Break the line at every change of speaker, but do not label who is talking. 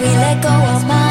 we let go of my